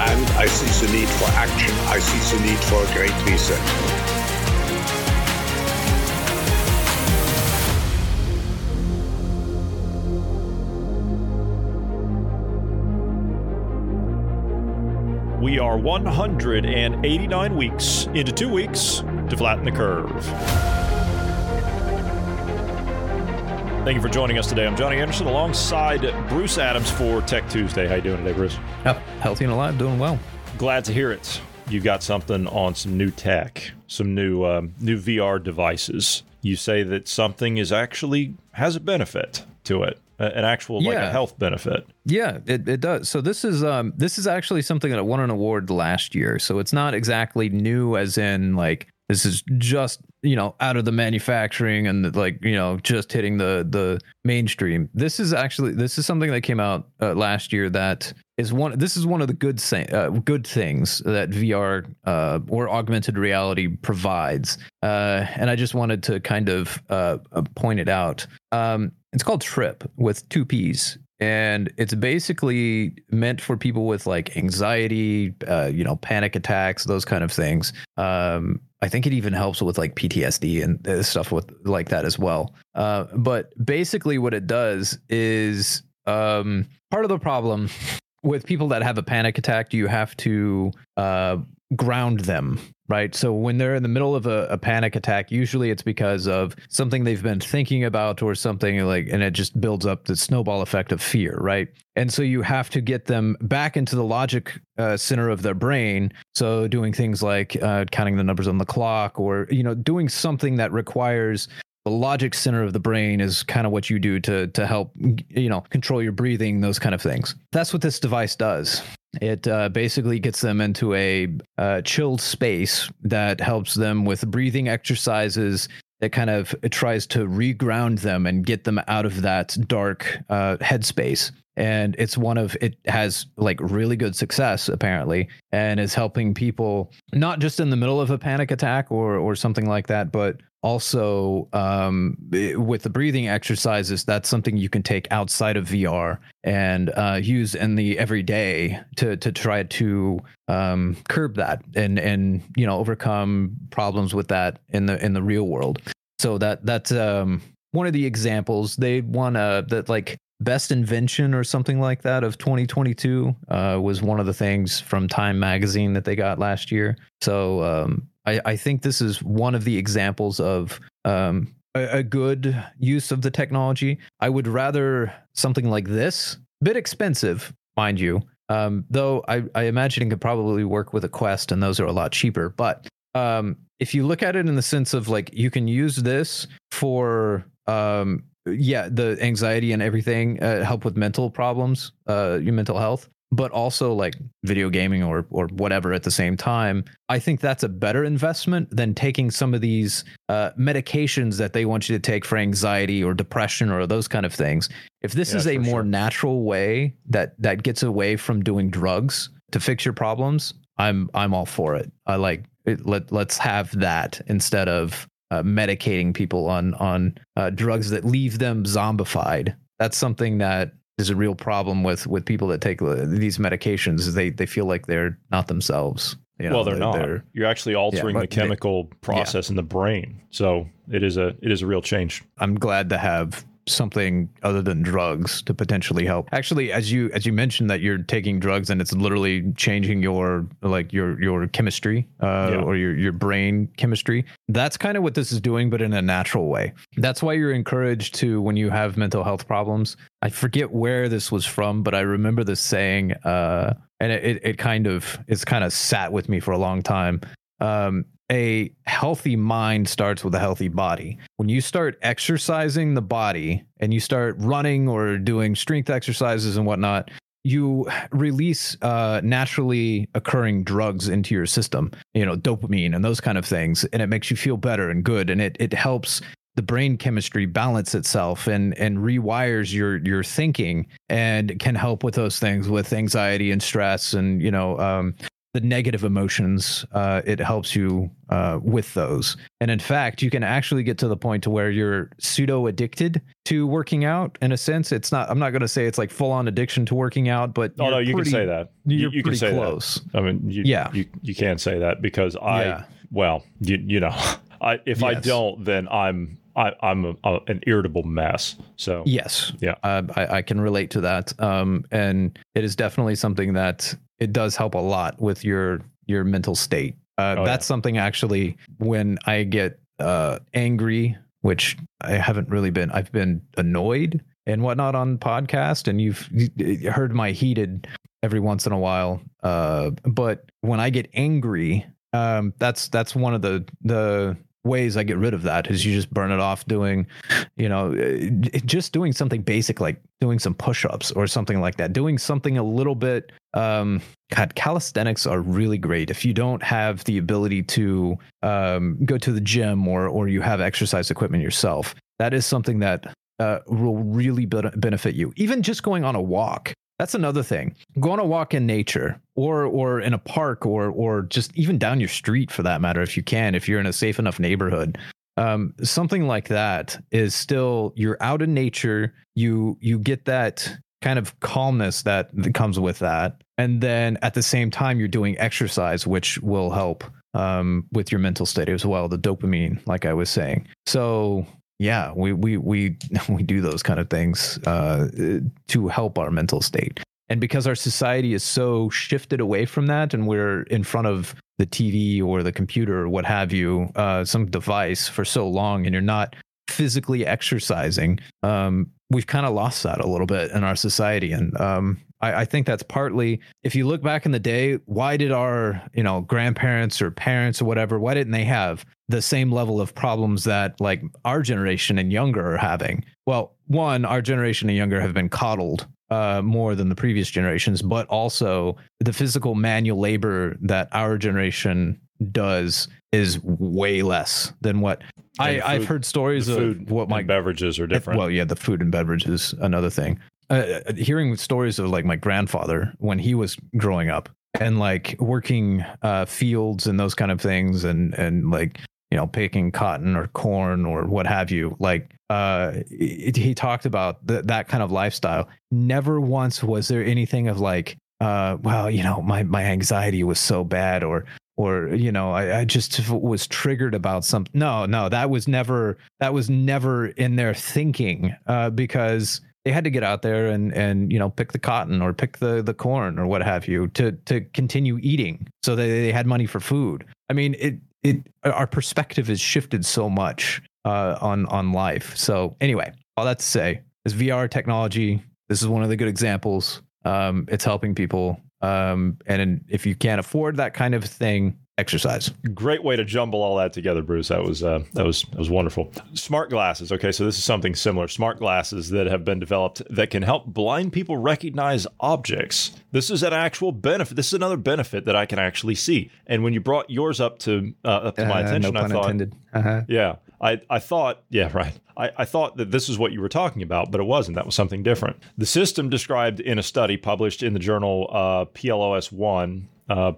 and I see the need for action. I see the need for a great reset. We are 189 weeks into two weeks to flatten the curve. Thank you for joining us today. I'm Johnny Anderson alongside Bruce Adams for Tech Tuesday. How you doing today, Bruce? Oh, healthy and alive, doing well. Glad to hear it. You got something on some new tech, some new um, new VR devices. You say that something is actually has a benefit to it, an actual like a health benefit. Yeah, it, it does. So this is um this is actually something that won an award last year. So it's not exactly new as in like this is just you know out of the manufacturing and like you know just hitting the the mainstream. This is actually this is something that came out uh, last year that is one this is one of the good sa- uh, good things that VR uh, or augmented reality provides. Uh, and I just wanted to kind of uh, uh, point it out. Um, it's called Tripp with two P's and it's basically meant for people with like anxiety, uh, you know, panic attacks, those kind of things. Um, I think it even helps with like PTSD and uh, stuff with like that as well. Uh, but basically, what it does is um, part of the problem with people that have a panic attack. You have to uh, ground them right? So when they're in the middle of a, a panic attack, usually it's because of something they've been thinking about or something like, and it just builds up the snowball effect of fear, right? And so you have to get them back into the logic uh, center of their brain. So doing things like uh, counting the numbers on the clock, or you know, doing something that requires the logic center of the brain is kind of what you do to to help you know control your breathing those kind of things that's what this device does it uh, basically gets them into a uh, chilled space that helps them with breathing exercises that kind of tries to reground them and get them out of that dark uh, headspace. And it's one of it has like really good success apparently and is helping people not just in the middle of a panic attack or or something like that but also um, with the breathing exercises that's something you can take outside of vr and uh, use in the everyday to to try to um, curb that and and you know overcome problems with that in the in the real world. So that that's um, one of the examples. They want to that like best invention or something like that of 2022 uh, was one of the things from Time Magazine that they got last year. So um, I, I think this is one of the examples of um, a, a good use of the technology. I would rather something like this, a bit expensive, mind you. Um, though I, I imagine it could probably work with a Quest, and those are a lot cheaper. But um, if you look at it in the sense of like you can use this for um, yeah the anxiety and everything uh, help with mental problems uh your mental health but also like video gaming or or whatever at the same time. I think that's a better investment than taking some of these uh medications that they want you to take for anxiety or depression or those kind of things. If this Yeah, is a more sure. natural way that that gets away from doing drugs to fix your problems i'm i'm all for it. I like it, let let's have that instead of uh, medicating people on on uh, drugs that leave them zombified. That's something that is a real problem with with people that take uh, these medications. They they feel like they're not themselves. You know, well, they're they- not. You're actually altering but the they- chemical process in the brain. So it is a it is a real change. I'm glad to have something other than drugs to potentially help. Actually, as you as you mentioned that you're taking drugs and it's literally changing your like your your chemistry uh, Yeah. or your your brain chemistry. That's kind of what this is doing, but in a natural way. That's why you're encouraged to when you have mental health problems. I forget where this was from, but I remember this saying, uh, and it, it, it kind of it's kind of sat with me for a long time. Um, a healthy mind starts with a healthy body. When you start exercising the body and you start running or doing strength exercises and whatnot, you release uh, naturally occurring drugs into your system, you know, dopamine and those kind of things, and it makes you feel better and good, and it it helps the brain chemistry balance itself and and rewires your your thinking and can help with those things with anxiety and stress and you know um, the negative emotions uh, it helps you uh, with those and in fact you can actually get to the point to where you're pseudo addicted to working out in a sense it's not i'm not going to say it's like full on addiction to working out but Oh no, you pretty- can say that. You, you're you can pretty say close that. I mean, you, Yeah. you you can say that because I Yeah. well, you you know, I if I don't, then I'm I, I'm a, a, an irritable mess. So Yes. Yeah. Uh, I, I can relate to that. Um, and it is definitely something that it does help a lot with your your mental state. Uh, Oh, that's something actually when I get uh, angry, which I haven't really been. I've been annoyed and whatnot on podcast, and you've you heard my heated every once in a while. Uh, but when I get angry, um, that's that's one of the the ways I get rid of that is you just burn it off doing, you know, uh, just doing something basic like doing some push-ups or something like that. Doing something a little bit um God, calisthenics are really great. If you don't have the ability to um, go to the gym or or you have exercise equipment yourself, that is something that uh, will really be- benefit you. Even just going on a walk. That's another thing. Go on a walk in nature or or in a park or or just even down your street for that matter if you can if you're in a safe enough neighborhood. Um, something like that is still you're out in nature, you you get that kind of calmness that that comes with that. And then at the same time you're doing exercise which will help um, with your mental state as well, the dopamine like I was saying. So yeah, we we we we do those kind of things uh, to help our mental state. And because our society is so shifted away from that, and we're in front of the TV or the computer or what have you, uh, some device for so long, and you're not physically exercising, um, we've kind of lost that a little bit in our society. And um, I, I think that's partly, if you look back in the day, why did our you know grandparents or parents or whatever, why didn't they have the same level of problems that like our generation and younger are having? Well, one, our generation and younger have been coddled uh, more than the previous generations, but also the physical manual labor that our generation does is way less than what I, I've heard stories of what my beverages are different. well, yeah, the food and beverage is another thing. Uh, hearing stories of like my grandfather when he was growing up and like working uh, fields and those kind of things, and and like you know picking cotton or corn or what have you. Like uh, it, he talked about th- that kind of lifestyle. Never once was there anything of like, uh, well, you know, my my anxiety was so bad or or you know I, I just was triggered about something no no that was never that was never in their thinking uh, because they had to get out there and and you know pick the cotton or pick the the corn or what have you to to continue eating so they, they had money for food i mean it it our perspective has shifted so much uh, on on life. So anyway all that to say is vr technology this is one of the good examples. Um, it's helping people. Um, and if you can't afford that kind of thing, exercise. Great way to jumble all that together, Bruce. That was uh, that was that was wonderful. Smart glasses. Okay, so this is something similar. Smart glasses that have been developed that can help blind people recognize objects. This is an actual benefit. This is another benefit that I can actually see. And when you brought yours up to uh, up to my attention, I thought, Uh-huh. yeah, I, I thought, yeah, right. I, I thought that this is what you were talking about, but it wasn't. That was something different. The system described in a study published in the journal uh, PLOS One, uh,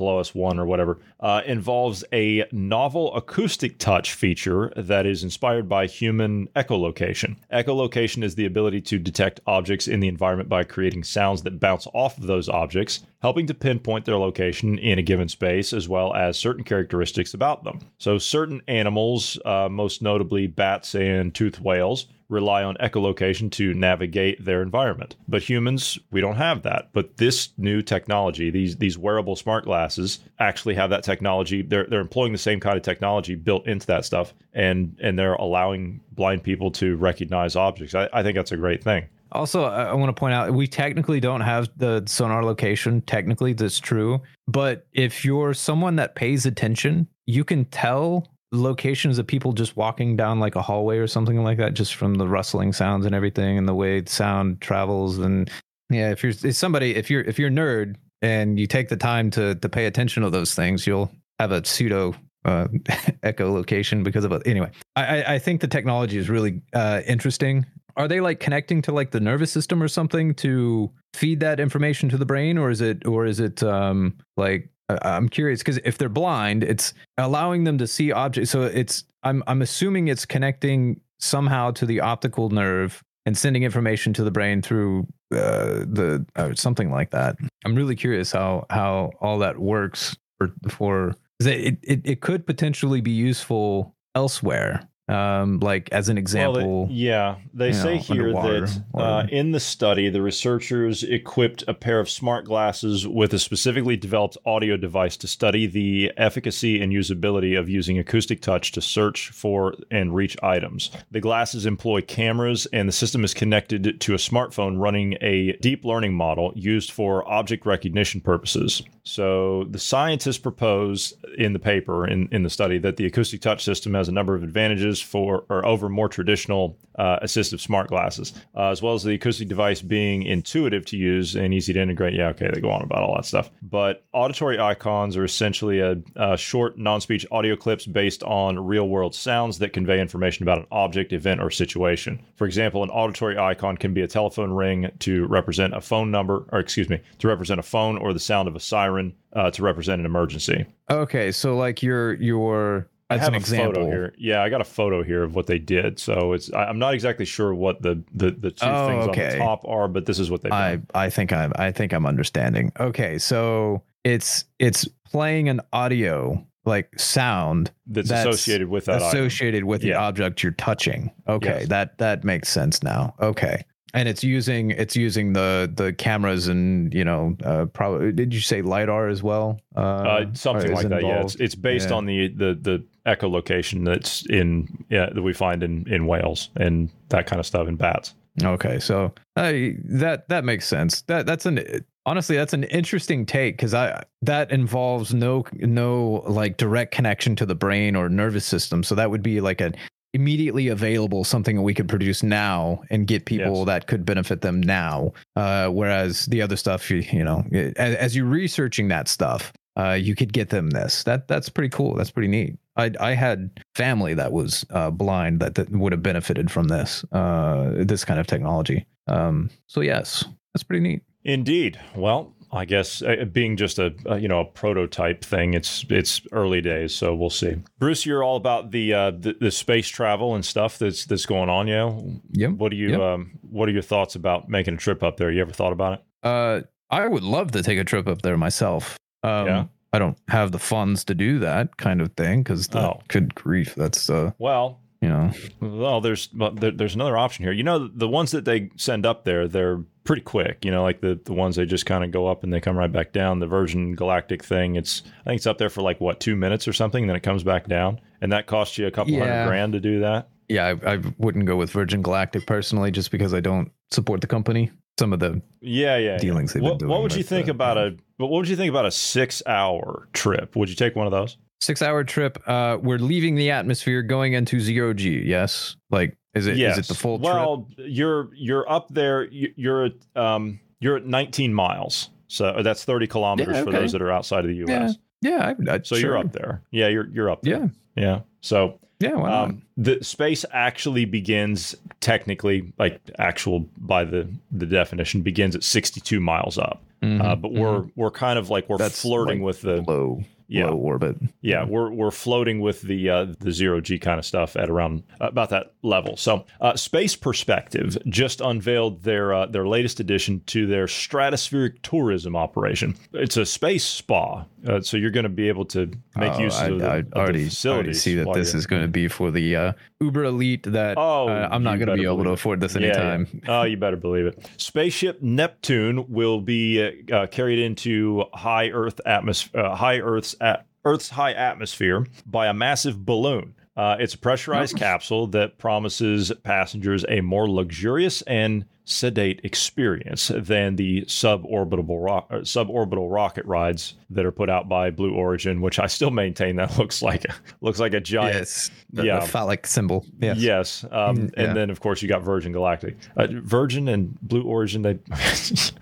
Pl- PLOS One or whatever, uh, involves a novel acoustic touch feature that is inspired by human echolocation. Echolocation is the ability to detect objects in the environment by creating sounds that bounce off of those objects helping to pinpoint their location in a given space as well as certain characteristics about them. So, certain animals, uh, most notably bats and toothed whales, rely on echolocation to navigate their environment. But humans, we don't have that. But this new technology, these these wearable smart glasses, actually have that technology. They're they're employing the same kind of technology built into that stuff, and and they're allowing blind people to recognize objects. I, I think that's a great thing. Also, I, want to point out we technically don't have the sonar location. Technically, that's true. But if you're someone that pays attention, you can tell locations of people just walking down like a hallway or something like that, just from the rustling sounds and everything, and the way sound travels. And yeah, if you're if somebody, if you're if you're nerd and you take the time to to pay attention to those things, you'll have a pseudo uh, echolocation because of it. Anyway, I, I think the technology is really uh, interesting. Are they like connecting to like the nervous system or something to feed that information to the brain, or is it or is it um, like I'm curious because if they're blind, it's allowing them to see objects. So it's I'm I'm assuming it's connecting somehow to the optical nerve and sending information to the brain through uh, the uh, something like that. I'm really curious how how all that works for for it, it it could potentially be useful elsewhere um, like as an example. Well, they, yeah, they say know, here that uh, in the study, the researchers equipped a pair of smart glasses with a specifically developed audio device to study the efficacy and usability of using acoustic touch to search for and reach items. The glasses employ cameras, and the system is connected to a smartphone running a deep learning model used for object recognition purposes. So the scientists propose in the paper in, in the study that the acoustic touch system has a number of advantages for or over more traditional uh, assistive smart glasses, uh, as well as the acoustic device being intuitive to use and easy to integrate. Yeah, okay, they go on about all that stuff. But auditory icons are essentially a, a short non-speech audio clips based on real-world sounds that convey information about an object, event, or situation. For example, an auditory icon can be a telephone ring to represent a phone number, or excuse me, to represent a phone or the sound of a siren uh, to represent an emergency. Okay, so like your your as an example here. Yeah, I got a photo here of what they did. So it's I, am not exactly sure what the the, the two oh, things okay. on the top are, but this is what they. I I think I'm I think I'm understanding. Okay, so it's it's playing an audio like sound that's, that's associated with that associated item. with the object you're touching. Okay, yes. that that makes sense now. Okay and it's using it's using the the cameras and you know uh, probably did you say lidar as well uh, uh, something like that yeah it's, it's based yeah. on the the the echolocation that's in yeah that we find in in whales and that kind of stuff in bats. Okay so uh, that that makes sense. That that's an honestly that's an interesting take because i that involves no no like direct connection to the brain or nervous system. So that would be like an immediately available something that we could produce now and get people yes. that could benefit them now. Uh, whereas the other stuff you, you know as, as you're researching that stuff uh, you could get them this that that's pretty cool that's pretty neat i i had family that was uh, blind that, that would have benefited from this uh, this kind of technology um, so yes that's pretty neat indeed well I guess uh, being just a, a, you know a prototype thing, it's it's early days, so we'll see. Bruce, you're all about the uh, the, the, space travel and stuff that's that's going on, yeah. Yep. What do you yep. um What are your thoughts about making a trip up there? You ever thought about it? Uh, I would love to take a trip up there myself. Um, yeah. I don't have the funds to do that kind of thing because oh. good grief, that's uh. Well, you know well there's well, there, there's another option here you know the ones that they send up there they're pretty quick you know like the the ones they just kind of go up and they come right back down the virgin galactic thing it's i think it's up there for like what two minutes or something then it comes back down and that costs you a couple yeah. hundred grand to do that yeah I, I wouldn't go with virgin galactic personally just because i don't support the company some of the yeah yeah dealings yeah. What, what, would you think about a what would you think about a six hour trip would you take one of those six hour trip. Uh, we're leaving the atmosphere, going into zero G. Yes, like is it yes. is it the full well, trip? you're you're up there. You're at um you're at 19 miles, so that's 30 kilometers yeah, okay. for those that are outside of the U.S. Yeah, yeah. I, I, so sure. you're up there. Yeah, you're you're up there. Yeah, yeah. So yeah, um, the space actually begins technically, like actual by the the definition, begins at 62 miles up. Mm-hmm, uh, but we're mm-hmm. we're kind of like we're That's flirting like with the low Yeah. low orbit. Yeah, we're we're floating with the uh, the zero g kind of stuff at around uh, about that level. So, uh, Space Perspective just unveiled their uh, their latest addition to their stratospheric tourism operation. It's a space spa, uh, so you're going to be able to make Oh, use I, of the, I of the already, facilities. already see that this is going to be for the uh, uber elite that Oh, uh, I'm not going to be able to afford this anytime. yeah. Oh, you better believe it. Spaceship Neptune will be uh, uh, carried into high Earth atmosphere, uh, high Earth's at Earth's high atmosphere by a massive balloon. Uh, it's a pressurized capsule that promises passengers a more luxurious and sedate experience than the suborbital ro- uh, suborbital rocket rides that are put out by Blue Origin, which I still maintain that looks like a, looks like a giant Yes, the, Yeah. the phallic symbol. Yes. Yes, um, Mm, and then of course you got Virgin Galactic, uh, Virgin and Blue Origin. They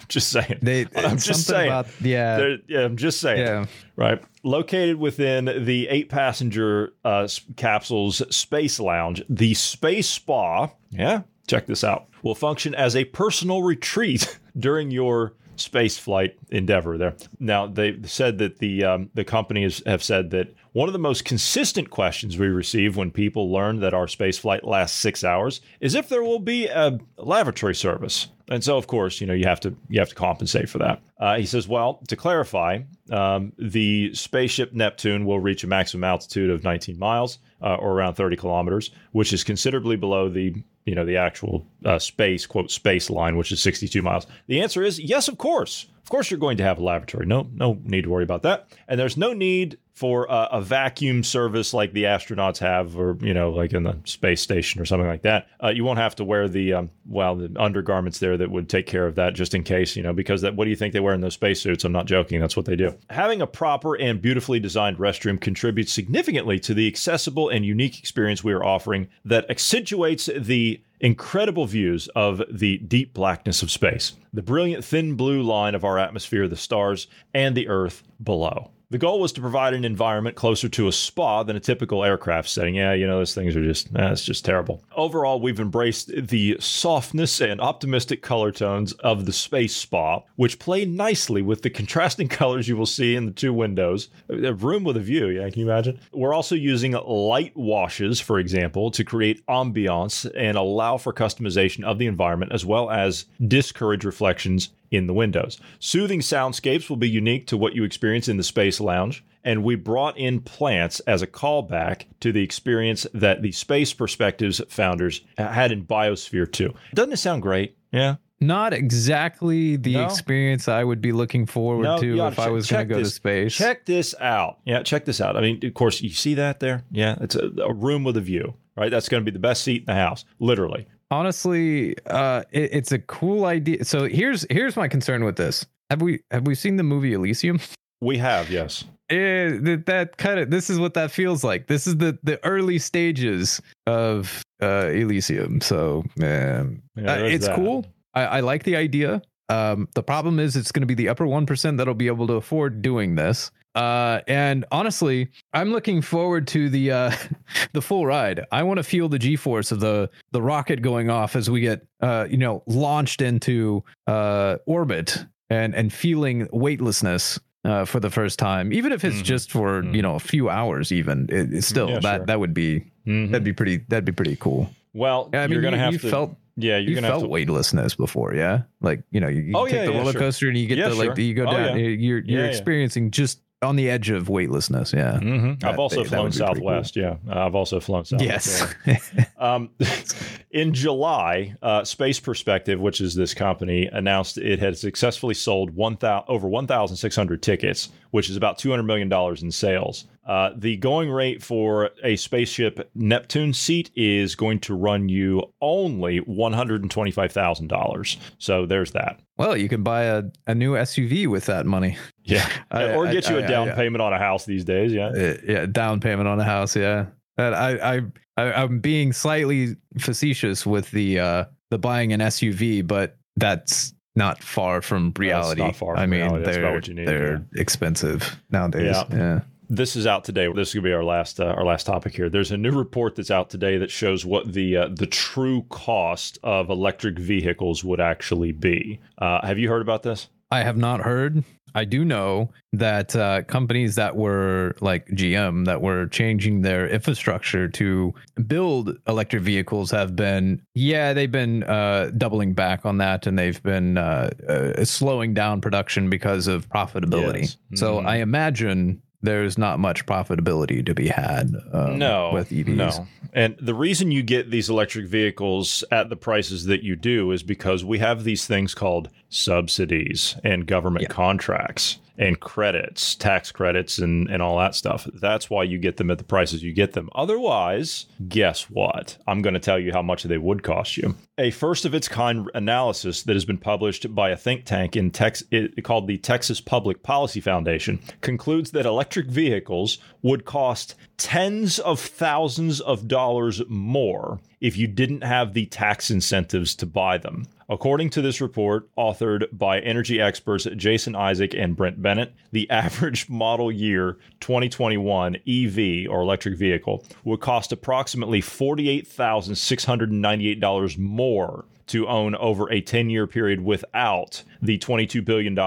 just saying. They, I'm just saying. About, yeah, yeah, I'm just saying. yeah. Right. Located within the eight passenger uh, capsule's space lounge, the Space Spa, yeah, check this out, will function as a personal retreat during your space flight endeavor there. Now, they said that the um, the company has, have said that one of the most consistent questions we receive when people learn that our space flight lasts six hours is if there will be a lavatory service. And so, of course, you know you have to you have to compensate for that. Uh, he says, well, to clarify, um, the spaceship Neptune will reach a maximum altitude of 19 miles uh, or around 30 kilometers, which is considerably below the you know the actual uh, space quote space line, which is 62 miles. The answer is yes, of course. Of course, you're going to have a lavatory. No, no need to worry about that. And there's no need for a vacuum service like the astronauts have, or you know, like in the space station or something like that. Uh, you won't have to wear the um, well, the undergarments there that would take care of that, just in case, you know, because that. What do you think they wear in those spacesuits? I'm not joking. That's what they do. Having a proper and beautifully designed restroom contributes significantly to the accessible and unique experience we are offering that accentuates the incredible views of the deep blackness of space, the brilliant thin blue line of our atmosphere, the stars, and the Earth below. The goal was to provide an environment closer to a spa than a typical aircraft setting. Yeah, you know, those things are just, eh, it's just terrible. Overall, we've embraced the softness and optimistic color tones of the space spa, which play nicely with the contrasting colors you will see in the two windows. A room with a view, yeah, can you imagine? We're also using light washes, for example, to create ambiance and allow for customization of the environment, as well as discourage reflections in the windows. Soothing soundscapes will be unique to what you experience in the Space Lounge, and we brought in plants as a callback to the experience that the Space Perspectives founders had in Biosphere 2. Doesn't it sound great? Yeah. Not exactly the No? experience I would be looking forward No, to you oughta if I was going to go to space. Check this out. Yeah, check this out. I mean, of course, you see that there? Yeah, it's a, a room with a view, right? That's going to be the best seat in the house, literally. Honestly, uh, it, it's a cool idea. So here's here's my concern with this. Have we have we seen the movie Elysium? We have, yes. Eh, that, that kind of this is what that feels like. This is the the early stages of uh, Elysium. So um, Yeah, uh, it's that. cool. I, I like the idea. Um, the problem is it's going to be the upper one percent that'll be able to afford doing this. Uh, and honestly, I'm looking forward to the uh, the full ride. I want to feel the G-force of the the rocket going off as we get uh, you know launched into uh, orbit and and feeling weightlessness uh, for the first time, even if it's Mhm. just for you know a few hours. Even it, it's still Yeah, that sure. that would be Mhm. that'd be pretty that'd be pretty cool. Well, I mean, you're going to you, have you to. felt yeah, you're you going to have felt to. weightlessness before, yeah. Like you know, you, you Oh, take yeah, the yeah, roller sure. coaster and you get Yeah, the like sure. you go Oh, down. You're you're experiencing just on the edge of weightlessness. Yeah. Mhm. I've also that flown pretty cool. Southwest. Yeah, Uh, I've also flown Southwest. Yes. Um, in July, uh, Space Perspective, which is this company, announced it had successfully sold 1, over 1,600 tickets, which is about $200 million in sales. Uh, the going rate for a spaceship Neptune seat is going to run you only $125,000. So there's that. well, you can buy a, a new SUV with that money. Yeah. I- or I- get you a I- down I- payment on a house these days. Yeah. Uh, yeah, down payment on a house. Yeah. And I, I, I, I'm being slightly facetious with the uh, the buying an SUV, but that's not far from reality. not far I mean, reality. They're about what you need, they're expensive nowadays. Yeah. yeah. This is out today. This is going to be our last uh, our last topic here. There's a new report that's out today that shows what the uh, the true cost of electric vehicles would actually be. Uh, have you heard about this? I have not heard. I do know that uh, companies that were like GM that were changing their infrastructure to build electric vehicles have been, yeah, they've been uh, doubling back on that and they've been uh, uh, slowing down production because of profitability. Yes. So Mhm. I imagine there's not much profitability to be had um, no, with EVs. No. And the reason you get these electric vehicles at the prices that you do is because we have these things called subsidies and government Yeah. contracts and credits, tax credits, and, and all that stuff. That's why you get them at the prices you get them. Otherwise, guess what? I'm going to tell you how much they would cost you. A first of its kind analysis that has been published by a think tank in Tex it, called the Texas Public Policy Foundation concludes that electric vehicles would cost tens of thousands of dollars more if you didn't have the tax incentives to buy them. According to this report, authored by energy experts Jason Isaac and Brent Bennett, the average model year 2021 EV or electric vehicle would cost approximately $48,698 more to own over a 10 year period without the $22 billion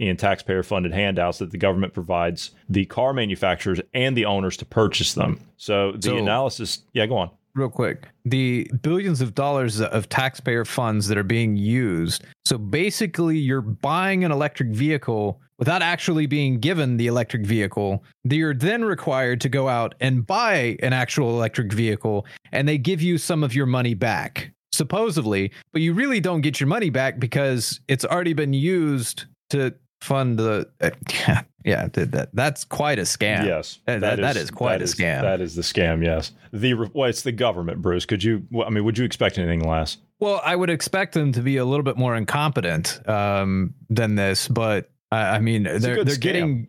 in taxpayer funded handouts that the government provides the car manufacturers and the owners to purchase them. So the So- analysis, yeah, go on. Real quick. The billions of dollars of taxpayer funds that are being used. So basically you're buying an electric vehicle without actually being given the electric vehicle. You're then required to go out and buy an actual electric vehicle and they give you some of your money back supposedly. But you really don't get your money back because it's already been used to fund the yeah that, that, that's quite a scam Yes, That- that- that is quite that a is- scam. That is the scam. Yes, the well, it's the government, Bruce. Could you? I mean, would you expect anything less? Well, I would expect them to be a little bit more incompetent um, than this, but I, I mean, a they're they're scam. getting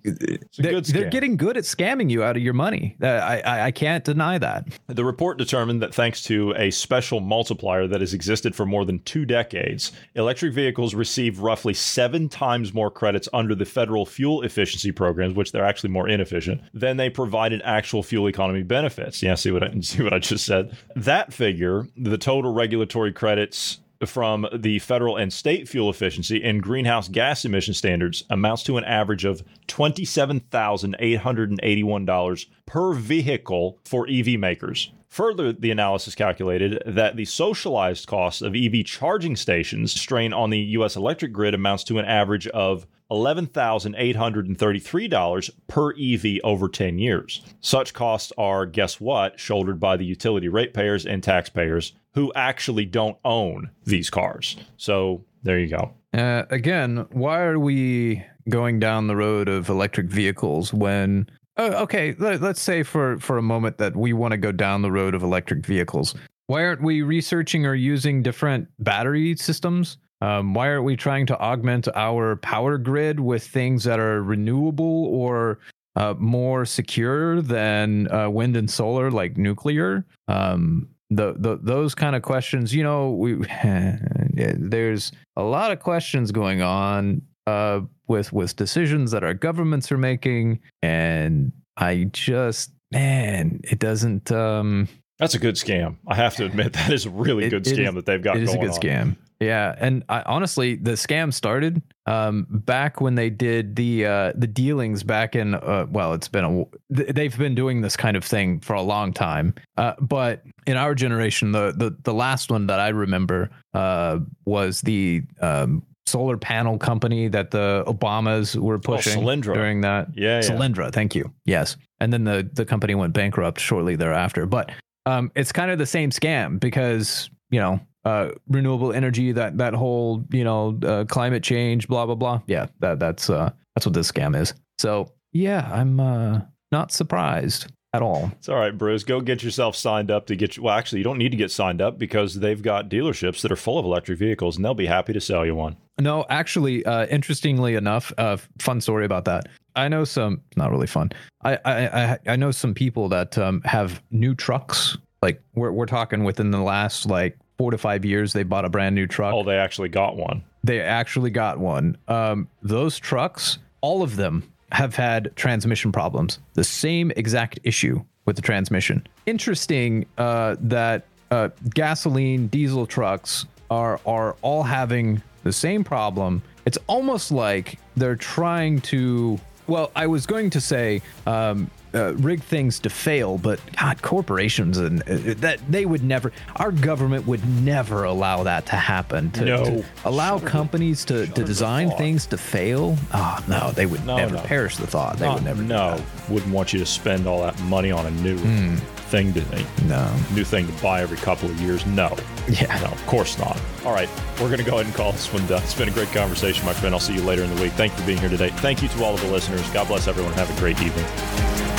they're, good they're getting good at scamming you out of your money. Uh, I, I I can't deny that. The report determined that thanks to a special multiplier that has existed for more than two decades, electric vehicles receive roughly seven times more credits under the federal fuel efficiency programs, which they're actually more inefficient, than they provided in actual fuel economy benefits. Yeah, see what I see what I just said. That figure, the total regulatory credits from the federal and state fuel efficiency and greenhouse gas emission standards amounts to an average of $27,881 per vehicle for EV makers. Further, the analysis calculated that the socialized cost of EV charging stations strain on the U.S. electric grid amounts to an average of $11,833 per EV over 10 years. Such costs are, guess what, shouldered by the utility ratepayers and taxpayers who actually don't own these cars. So there you go. Uh, again, why are we going down the road of electric vehicles when? Oh, okay, let, let's say for for a moment that we want to go down the road of electric vehicles. Why aren't we researching or using different battery systems? Um, why aren't we trying to augment our power grid with things that are renewable or uh, more secure than uh, wind and solar, like nuclear? Um, the, the those kind of questions, you know, we there's a lot of questions going on uh, with with decisions that our governments are making, and I just man, it doesn't. Um, That's a good scam. I have to admit that is a really It- good scam is- that they've got it is a good on. scam. Yeah, and I, honestly, the scam started um, back when they did the uh, the dealings back in. Uh, well, it's been a they've been doing this kind of thing for a long time. Uh, but in our generation, the the the last one that I remember uh, was the um, solar panel company that the Obamas were pushing Oh, Solyndra. during that. Yeah, yeah. Thank you. Yes, and then the the company went bankrupt shortly thereafter. But um, it's kind of the same scam because you know uh, renewable energy, that that whole you know uh, climate change, blah blah blah. Yeah, that that's uh, that's what this scam is. So yeah, I'm uh, not surprised at all. It's all right, Bruce. Go get yourself signed up to get. You, Well, actually, you don't need to get signed up because they've got dealerships that are full of electric vehicles, and they'll be happy to sell you one. No, actually, uh, interestingly enough, uh, fun story about that. I know some, not really fun. I I I, I know some people that um, have new trucks. Like we're we're talking within the last like four to five years, they bought a brand new truck. Oh, they actually got one. They actually got one. Um, those trucks, all of them have had transmission problems. The same exact issue with the transmission. Interesting uh, that uh, gasoline, diesel trucks are are all having the same problem. it's almost like they're trying to. Well, I was going to say um, uh, rig things to fail, but God, corporations and uh, that they would never. Our government would never allow that to happen. To, No. to allow companies to, to design things to fail. Oh no, they would No, never no. perish the thought. They would never. no, wouldn't want you to spend all that money on a new Hmm. thing to No. new thing to buy every couple of years. No, Yeah. no, of course not. All right, we're going to go ahead and call this one done. It's been a great conversation, my friend. I'll see you later in the week. Thank you for being here today. Thank you to all of the listeners. God bless everyone. Have a great evening.